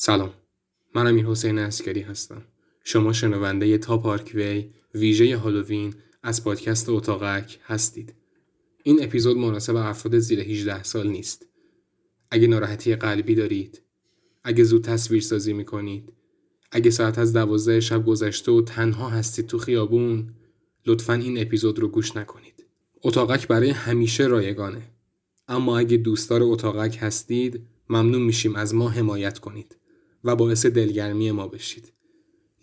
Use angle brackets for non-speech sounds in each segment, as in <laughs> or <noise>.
سلام. من امیر حسین اسکری هستم. شما شنونده تا پارک وی ویژه هالووین از پادکست اتاقک هستید. این اپیزود مناسب افراد زیر 18 سال نیست. اگه ناراحتی قلبی دارید اگه زود تصویر سازی می‌کنید اگه ساعت از دوازده شب گذشته و تنها هستید تو خیابون لطفا این اپیزود رو گوش نکنید. اتاقک برای همیشه رایگانه. اما اگه دوستدار اتاقک هستید ممنون میشیم از ما حمایت کنید. و باعث دلگرمی ما بشید.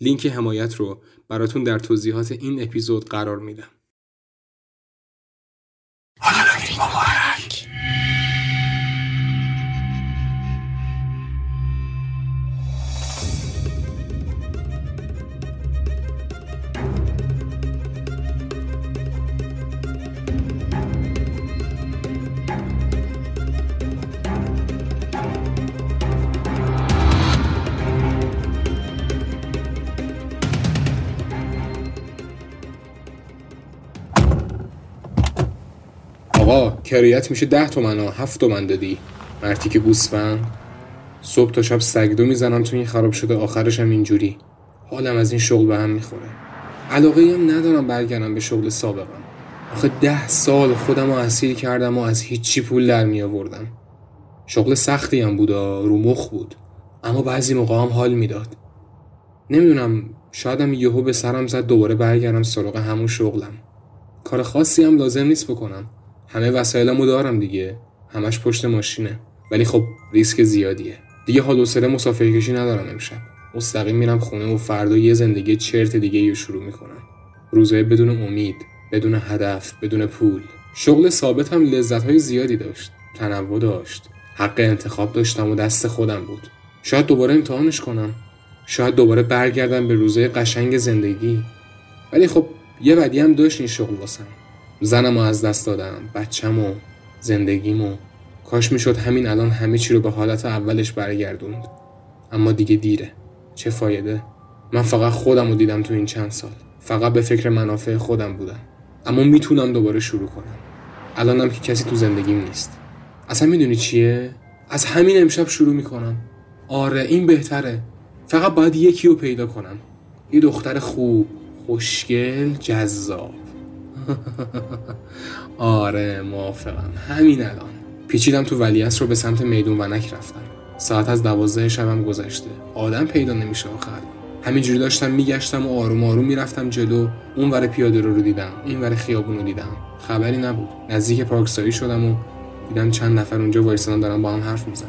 لینک حمایت رو براتون در توضیحات این اپیزود قرار میدم. آقا کریت میشه ده تومن ها هفت تومن دادی. مرتی که گوسفند صبح تا شب سگدو می‌زنم تو این خراب شده آخرش هم اینجوری. حالم از این شغل به هم می‌خوره. علاقه هم ندارم برگردم به شغل سابقم. آخه ده سال خودم رو اسیر کردم و از هیچی پول در می آوردم شغل سختی هم بود رو مخ بود. اما بعضی موقع هم حال می‌داد. نمی‌دونم شایدم یهو به سرم زد دوباره برگردم سراغ همون شغلم. کار خاصی هم لازم نیست بکنم. همه وسایلمو دارم دیگه. همش پشت ماشینه. ولی خب ریسک زیادیه. دیگه حال و مسافرکشی ندارم امشب. مستقیم میرم خونه و فردا یه زندگی چرت دیگه رو شروع می‌کنم. روزای بدون امید بدون هدف بدون پول. شغل ثابت هم لذت های زیادی داشت. تنوع داشت. حق انتخاب داشتم و دست خودم بود. شاید دوباره امتحانش کنم. شاید دوباره برگردم به روزای قشنگ زندگی. ولی خب یه بدی هم داشت این شغل واسم. زنم از دست دادم بچم و زندگیم و کاش می‌شد همین الان همه چی رو به حالت اولش برگردوند. اما دیگه دیره. چه فایده؟ من فقط خودم رو دیدم تو این چند سال. فقط به فکر منافع خودم بودم. اما می‌تونم دوباره شروع کنم. الانم که کسی تو زندگیم نیست. اصلا می‌دونی چیه؟ از همین امشب شروع می‌کنم. آره این بهتره. فقط باید یکی رو پیدا کنم. یه دختر خوب خوشگل جذاب. <laughs> آره موافقم. همین الان. پیچیدم تو ولیعصر رو به سمت میدون ونک رفتم. ساعت از دوازده شبم گذشته. آدم پیدا نمیشه آخر. همینجوری داشتم میگشتم و آروم آروم می‌رفتم جلو. اون ور پیاده رو رو دیدم. این ور خیابون رو دیدم. خبری نبود. نزدیک پارکسایی شدم و دیدم چند نفر اونجا وایسادن دارن با هم حرف می‌زنن.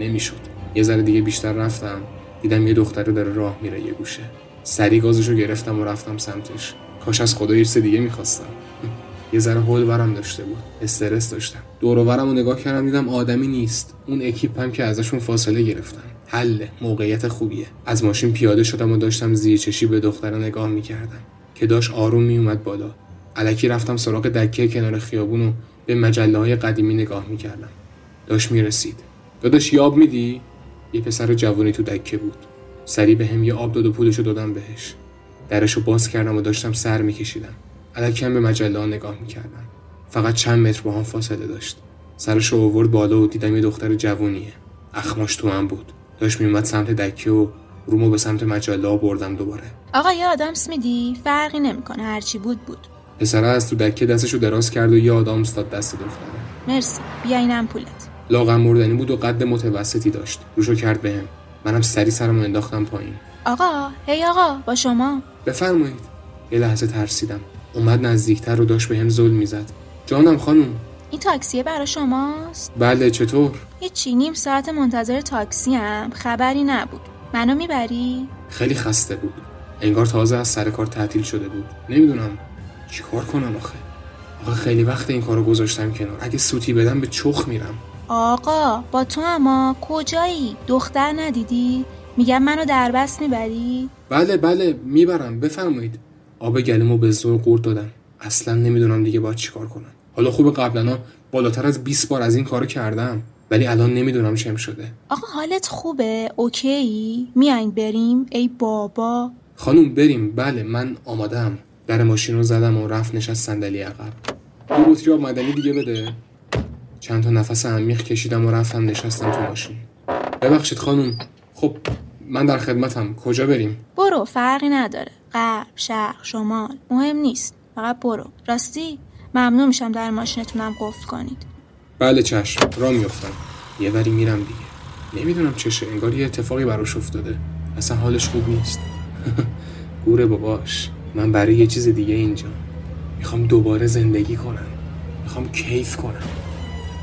نمی‌شد. یه ذره دیگه بیشتر رفتم. دیدم یه دختره داره راه میره یه گوشه. سری گازشو گرفتم و رفتم سمتش. کاش از خدا یه دیگه می‌خواستم. یه ذره هول ورم داشته بود. استرس داشتم. دور رو نگاه کردم دیدم آدمی نیست. اون اکیپ که ازشون فاصله گرفتم حل موقعیت خوبیه. از ماشین پیاده شدم و داشتم زیر چشی به دختره نگاه می‌کردم. که داشت آروم میومد بالا. علکی رفتم سراغ دکه کنار خیابون و به مجله های قدیمی نگاه می‌کردم. داشت می‌رسید. داداش یاب میدی؟ یه پسر جوانی تو دکه بود. سری به هم یه آب داد و پولشو دادم بهش. درشو باز کردم و داشتم سر میکشیدم. علکم به مجله ها نگاه می‌کردم. فقط چند متر با هم فاصله داشت. سرش رو آورد بالا و دیدم یه دختر جوونیه. اخماش تو من بود. داشت میومد سمت دکه و رومو به سمت مجله ها بردم دوباره. آقا یه آدامس میدی فرقی نمی‌کنه. هرچی بود بود. پسره از تو دکه دستشو دراز کرد و یه آدامس داد دست دختره. مرسی. بیا اینم پولت. لاغم مردنی بود و قد متوسطی داشت. روشو کرد بهم. منم سری سرمو انداختم پایین. آقا هی آقا با شما. بفرمایید. یه لحظه ترسیدم. اومد نزدیکتر و داشت به هم ظلم می‌زد. جانم خانم. این تاکسیه برا شماست؟ بله چطور؟ هیچی نیم ساعت منتظر تاکسی هم خبری نبود. منو می‌بری؟ خیلی خسته بود. انگار تازه از سر کار تعطیل شده بود. نمی‌دونم چیکار کنم آخه. آخه خیلی وقت این کارو گذاشتم کنار. اگه سوتی بدم به چخ میرم. آقا با تو اما کجایی؟ دختر ندیدی؟ میگم منو دربست می‌بری؟ بله بله می‌برم. بفرمایید. آب گلمو به زور قورت دادم. اصلا نمی‌دونم دیگه باید چیکار کنم. حالا خوب قبلا بالاتر از 20 بار از این کارو کردم ولی الان نمی‌دونم چم شده. آقا حالت خوبه؟ اوکی؟ میاین بریم؟ ای بابا. خانوم بریم. بله من آمادم. در ماشین رو زدم و رفت نشست صندلی عقب. دو بطری آب مدنی دیگه بده. چند تا نفس عمیق کشیدم و رفتم نشستم تو ماشین. ببخشید خانوم خب من در خدمتم. کجا بریم؟ برو فرقی نداره. غرب شرق شمال مهم نیست. فقط برو. راستی؟ ممنون میشم در ماشینتونم قفل کنید. بله چشم. را میفتم یه وری میرم دیگه. نمی‌دونم چشه. انگار یه اتفاقی براش افتاده. اصلا حالش خوب نیست. <laughs> گوره باباش. من برای یه چیز دیگه اینجا. می‌خوام دوباره زندگی کنم. می‌خوام کیف کنم.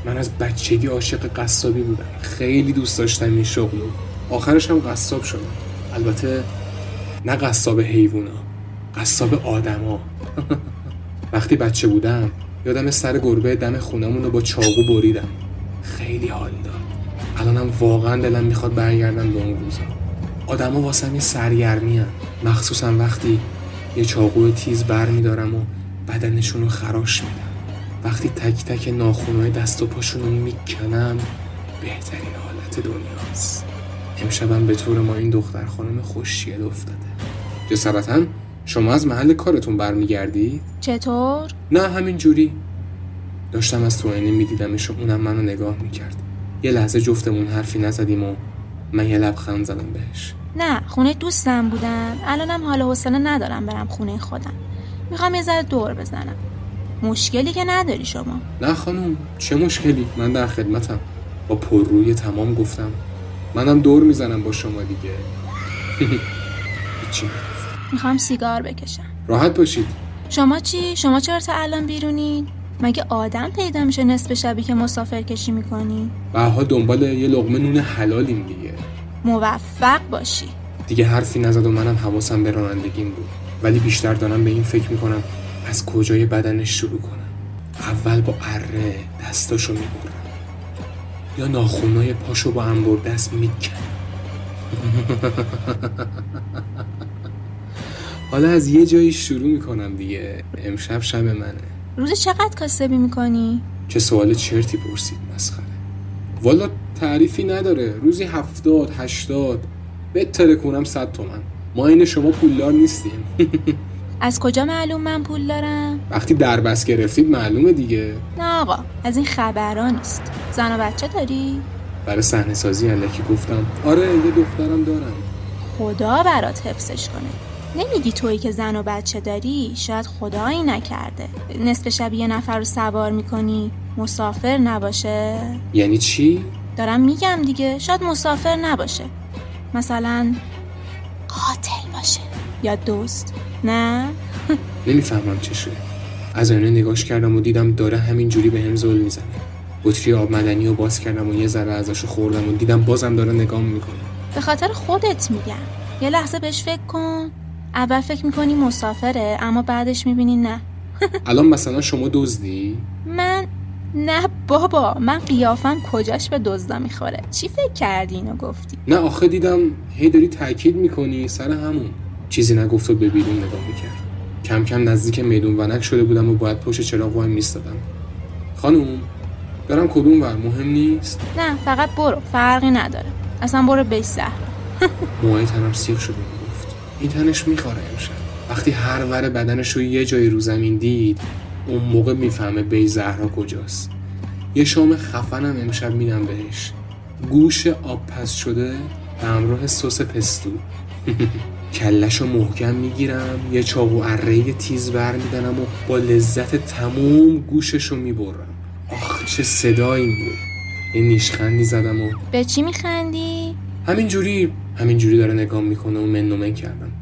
من از بچگی عاشق قصابی بودم. خیلی دوست داشتم این شغلو. آخرش هم قصاب شدم البته نه قصاب حیوونا قصاب آدما. <laughs> وقتی بچه بودم یادم سر گربه دم خونمون رو با چاقو بریدم. خیلی حال داد. الانم واقعا دلم می‌خواد برگردم به اون روزا. آدما واسه این سرگرمی هم. مخصوصا وقتی یه چاقو تیز بر میدارم و بدنشون رو خراش میدم. وقتی تک تک ناخونهای دست و پاشون رو می‌کنم بهترین حالت دنیاست. امشبم به طور ما این دختر خانم خوشیل افتاده. جسارتا شما از محل کارتون برمیگردید؟ چطور؟ نه همین جوری. داشتم از تو آینه میدیدمش و اونم منو نگاه می‌کرد. یه لحظه جفتمون حرفی نزدیم و من یه لبخند زدم بهش. نه خونه دوستم بودم الانم حال حوصله ندارم برم خونه خودم. می‌خوام یه ذره دور بزنم. مشکلی که نداری شما. نه خانم چه مشکلی؟ من در خدمتم. با پرروی تمام گفتم. منم دور می‌زنم با شما دیگه. هیچی. می‌خوام سیگار بکشم. راحت باشید. شما چی؟ شما چرا تا الان بیرونید؟ مگه آدم پیدا میشه نصف شبی که مسافر کشی می‌کنی؟ به دنبال یه لغمه نون حلالیم دیگه. موفق باشی. دیگه حرفی نزد و منم حواسم به رانندگیم بود. ولی بیشتر دارم به این فکر می‌کنم از کجای بدنش شروع کنم. اول با اره دستاشو می‌برم. یا ناخونای پاشو با انبر دست می‌کنم حالا از یه جایی شروع می‌کنم دیگه. امشب شب منه. روز چقدر کاسبی می‌کنی؟ چه سوال چرتی پرسید مسخره. والا تعریفی نداره. روزی هفتاد هشتاد. بهتره کنم صد تومن. ما این شما پولدار نیستیم. <laughs> از کجا معلوم من پول دارم؟ وقتی دربست گرفتید معلومه دیگه. نه آقا از این خبرها نیست. زن و بچه داری؟ برای صحنه سازی علکی گفتم. آره یه دخترم دارم. خدا برات حفظش کنه. نمیگی تویی که زن و بچه داری؟ شاید خدایی نکرده. نصف شب یه نفر رو سوار می‌کنی مسافر نباشه. یعنی چی؟ دارم میگم دیگه شاید مسافر نباشه. مثلا قاتل باشه. یا دوست. نه. نمی‌فهمم چشه از آینه نگاش کردم و دیدم داره همین جوری به هم زل می‌زنه. بطری آب مدنی رو باز کردم و یه ذره ازشو خوردم و دیدم بازم داره نگام می‌کنه. به خاطر خودت میگم. یه لحظه بهش فکر کن. اول فکر می‌کنی مسافره اما بعدش می‌بینی نه. <laughs> الان مثلا شما دزدی؟ من نه بابا من قیافم کجاش به دزدا می‌خوره؟ چی فکر کردی اینو گفتی؟ نه آخه دیدم هی داری تاکید می‌کنی سر همون. چیزی نگفت و به بیرون نگاه می‌کرد. کم کم نزدیک میدون ونک شده بودم و باید پشت چراغ وای میستادم. خانوم برم کدوم ور؟ مهم نیست؟ نه فقط برو. فرقی نداره. اصلا برو بیش زهر <laughs> موهای تنم سیخ شده گفت این تنش می‌خوره امشب. وقتی هر ور بدنش رو یه جایی رو زمین دید اون موقع می‌فهمه بی زهرا کجاست. یه شام خفنم امشب میدم بهش. گوش آب پس شده به همراه سس پستو. <laughs> کلش رو محکم می‌گیرم یه چاقو اره تیز بر میدنم و با لذت تموم گوشش رو می‌برم. آخ چه صدایی بود. یه نیشخندی زدم و به چی میخندی؟ همینجوری همینجوری داره نگاه می‌کنه و من من کردم.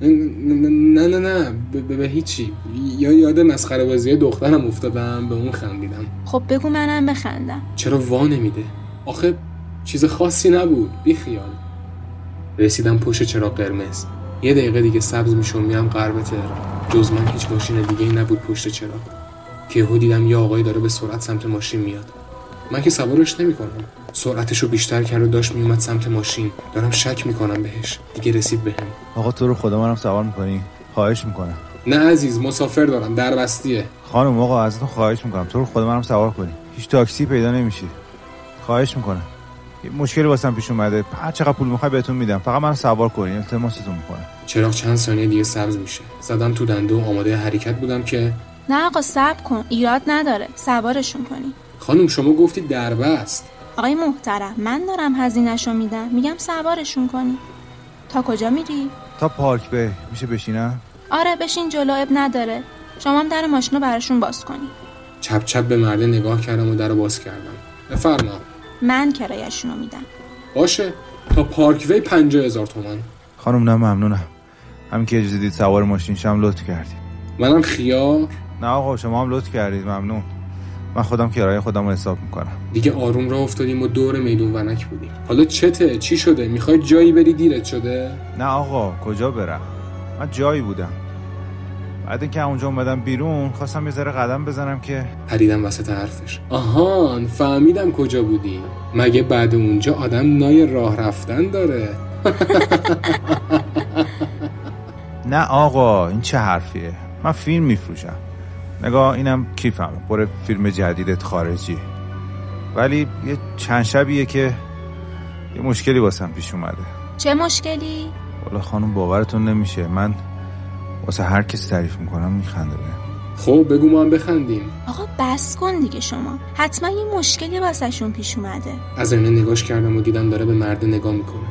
نه نه نه به, به هیچی. یا یاد مسخره بازی دخترم افتادم به اون خندیدم. خب بگو منم بخندم. چرا وا نمیده؟ آخه چیز خاصی نبود. بی خیال رسیدم پشت چراغ قرمز. یه دقیقه دیگه سبز میشم میرم غرب تهران. جز من هیچ ماشین دیگه ای نبود پشت چراغ. که دیدم یه آقایی داره به سرعت سمت ماشین میاد. من که سوارش نمی‌کنم. سرعتش رو بیشتر کرد و داشت میومد سمت ماشین. دارم شک می‌کنم بهش. دیگه رسید بهم آقا تو رو خدا منم سوار می‌کنی؟ خواهش می‌کنم. نه عزیز مسافر دارم. در بستیه خانم آقا ازتون خواهش می‌کنم. تو رو خدا منم سوار کنی. هیچ تاکسی پیدا نمیشه خواهش می‌کنم. مشکلی واسم پیش اومده. هر چقدر پول می‌خوای بهتون میدم. فقط من سوار کنین التماستون می‌کنم. چراغ چند ثانیه دیگه سبز میشه. زدم تو دنده و آماده حرکت بودم که نه آقا صبر کن. ایراد نداره. سوارشون کنی خانم شما گفتی دربست آقای محترم من دارم هزینهشو میدم. میگم سوارشون کنی تا کجا میری؟ تا پارک به. میشه بشینم؟ آره بشین جلو اب نداره. شما هم در ماشین رو براشون باز کنی چپ چپ به مرده نگاه کردم و در رو باز کردم. بفرما. من کرایشون رو میدم. باشه. تا پارک وی پنجاه هزار تومن خانم نه ممنونم. همین که اجازه دید سوار ماشین شم لطف کردید. منم خیار. نه آقا شما هم لطف کردید ممنون. من خودم کرایه خودم رو حساب می‌کنم. دیگه آروم راه افتادیم و دور میدون ونک بودیم. حالا چته؟ چی شده؟ می‌خوای جایی بری دیرت شده؟ نه آقا کجا برم؟ من جایی بودم. بعد اینکه اونجا اومدم بیرون خواستم یه ذره قدم بزنم که پریدم وسط حرفش. آهان فهمیدم کجا بودی. مگه بعد اونجا آدم نای راه رفتن داره؟ نه آقا این چه حرفیه؟ من فیلم میفروشم. نگاه اینم کیفم پر فیلم جدیدت خارجی. ولی یه چند شبیه که یه مشکلی واسم پیش اومده. چه مشکلی؟ والا خانم باورتون نمیشه. من واسه هر کسی تعریف می‌کنم میخنده به خب بگو ما هم بخندیم. آقا بس کن دیگه شما. حتما یه مشکلی واسهشون پیش اومده. از اینه نگاش کردم و دیدم داره به مرد نگاه می‌کنه.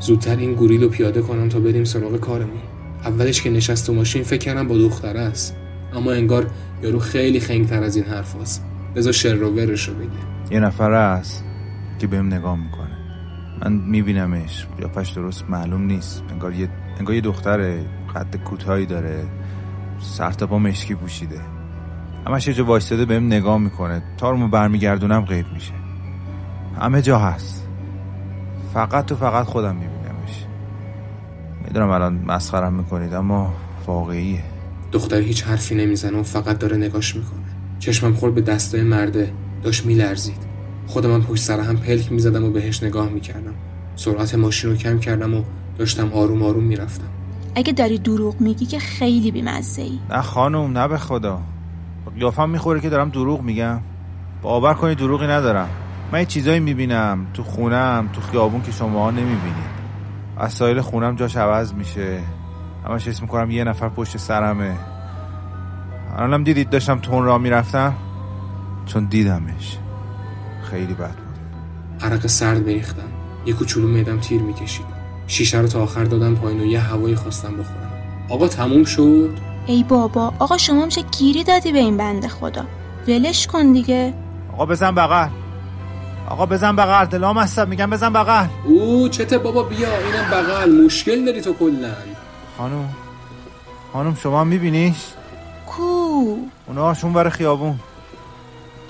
زودتر این گوریل رو پیاده کنم تا بریم سراغ کارمون. اولش که نشست تو ماشین فکر کردم با دختره است. اما انگار یارو خیلی خنگتر از این حرف هست بذار شر رو ورش رو بگه. یه نفر هست که بهم نگاه می‌کنه. من میبینمش. قیافش درست معلوم نیست. انگار یه انگار یه دختره. قد کوتاهی داره. سر تا پا مشکی پوشیده. همش یه جا وایستاده بهم نگاه می‌کنه. تارمو برمیگردونم غیب میشه. همه جا هست. فقط و فقط خودم میبینمش. می‌دونم الان مسخرم می‌کنید اما واقعیه. دختر هیچ حرفی نمی‌زنه و فقط داره نگاش می‌کنه. چشمم خورد به دستای مرده. داشت میلرزید. خودم پشت سر هم پلک می‌زدم و بهش نگاه می‌کردم. سرعت ماشین رو کم کردم و داشتم آروم آروم می‌رفتم. اگه داری دروغ میگی که خیلی بیمزه ای نه خانم نه به خدا. قیافم می‌خوره که دارم دروغ میگم. باور کنید دروغی ندارم. من یه چیزایی می‌بینم تو خونم تو خیابون که شما نمی‌بینید. وسایل خونم جاش عوض میشه. همش اسم می‌کنم یه نفر پشت سرمه. الانم دیدید داشتم تون را می‌رفتم؟ چون دیدمش. خیلی بد بود. عرق سرد میریختم. یه کوچولو میدم تیر می‌کشید. شیشه رو تا آخر دادم پایین و یه هوایی خواستم بخورم. آقا تموم شد؟ ای بابا آقا شما چه گیری دادی به این بنده خدا؟ ولش کن دیگه. آقا بزن بغل. آقا بزن بغل دلام هستم. میگم بزن بغل. او چته بابا بیا اینم بغل. مشکل داری تو کلا. خانم خانم شما میبینیش؟ کو؟ اونا هاشون بر خیابون.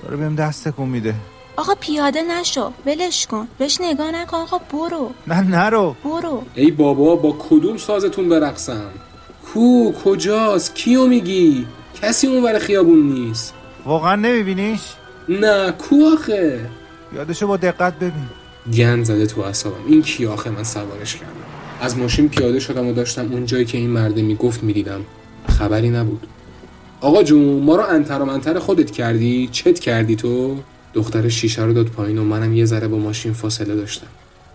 داره بهم دست تکون میده. آقا پیاده نشو ولش کن. بهش نگاه نکن. آقا برو. نه نرو. برو. ای بابا با کدوم سازتون برقصم؟ کو کجاست؟ کیو میگی؟ کسی اونور خیابون نیست. واقعا نمیبینیش نه کو آخه؟ یادشو با دقت ببین. گند زده تو اعصابم. این کی آخه؟ من سوارش کردم. از ماشین پیاده شدم و داشتم اون جایی که این مرده می‌گفت می‌دیدم. خبری نبود. آقا جون ما رو انتر و منتر خودت کردی؟ چت کردی تو؟ دختر شیشه رو داد پایین و منم یه ذره با ماشین فاصله داشتم.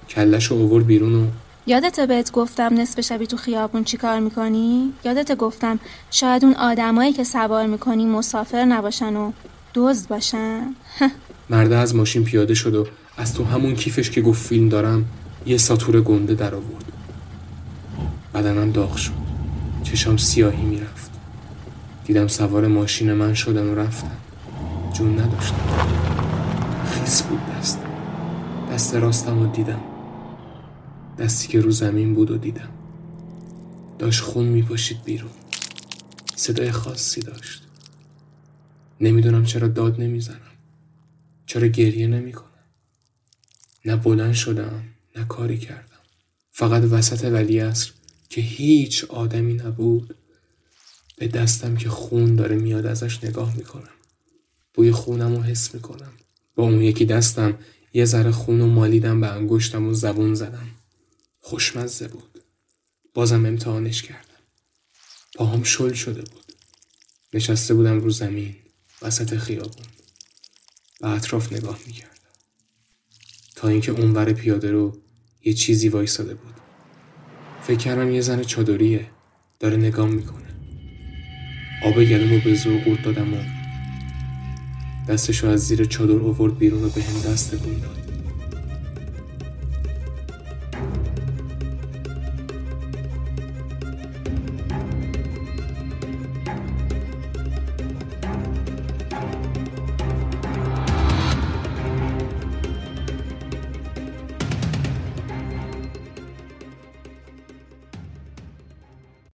کلش رو اوورد بیرون و یادت بهت گفتم نصف شبی تو خیابون چی کار می‌کنی؟ یادت گفتم شاید اون آدمایی که سوار می‌کنی مسافر نباشن و دزد باشن. <laughs> مرده از ماشین پیاده شد و از تو همون کیفش که گفت فیلم دارم یه ساتور گنده در آورد. بدنم داغ شد. چشام سیاهی می‌رفت. دیدم سوار ماشین من شدن و رفتن جون نداشتم. خیس بود دست. دست راستم رو دیدم. دستی که رو زمین بود و دیدم. داشت خون میپاشید بیرون. صدای خاصی داشت. نمی‌دونم چرا داد نمی‌زنم. چرا گریه نمی‌کنم. نه بلند شدم نه کاری کردم. فقط وسط ولی اصر که هیچ آدمی نبود به دستم که خون داره میاد ازش نگاه می‌کنم. بوی خونم رو حس می‌کنم. با اون یکی دستم یه ذره خون و مالیدم به انگشتم و زبون زدم. خوشمزه بود. بازم امتحانش کردم. پاهام شل شده بود. نشسته بودم رو زمین وسط خیابون. به اطراف نگاه می‌کردم. تا اینکه اونور پیاده رو یه چیزی وایساده بود. فکر کردم یه زن چادریه. داره نگاه می‌کنه. آب گلوم رو به زور دادم و دستشو از زیر چادر اوورد بیرون و به هم دست بون داد.